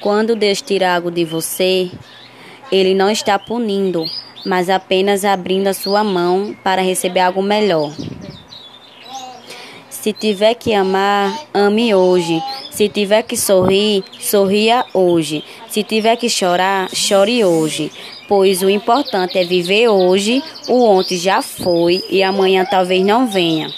Quando Deus tira algo de você, Ele não está punindo, mas apenas abrindo a sua mão para receber algo melhor. Se tiver que amar, ame hoje. Se tiver que sorrir, sorria hoje. Se tiver que chorar, chore hoje. Pois o importante é viver hoje, o ontem já foi e amanhã talvez não venha.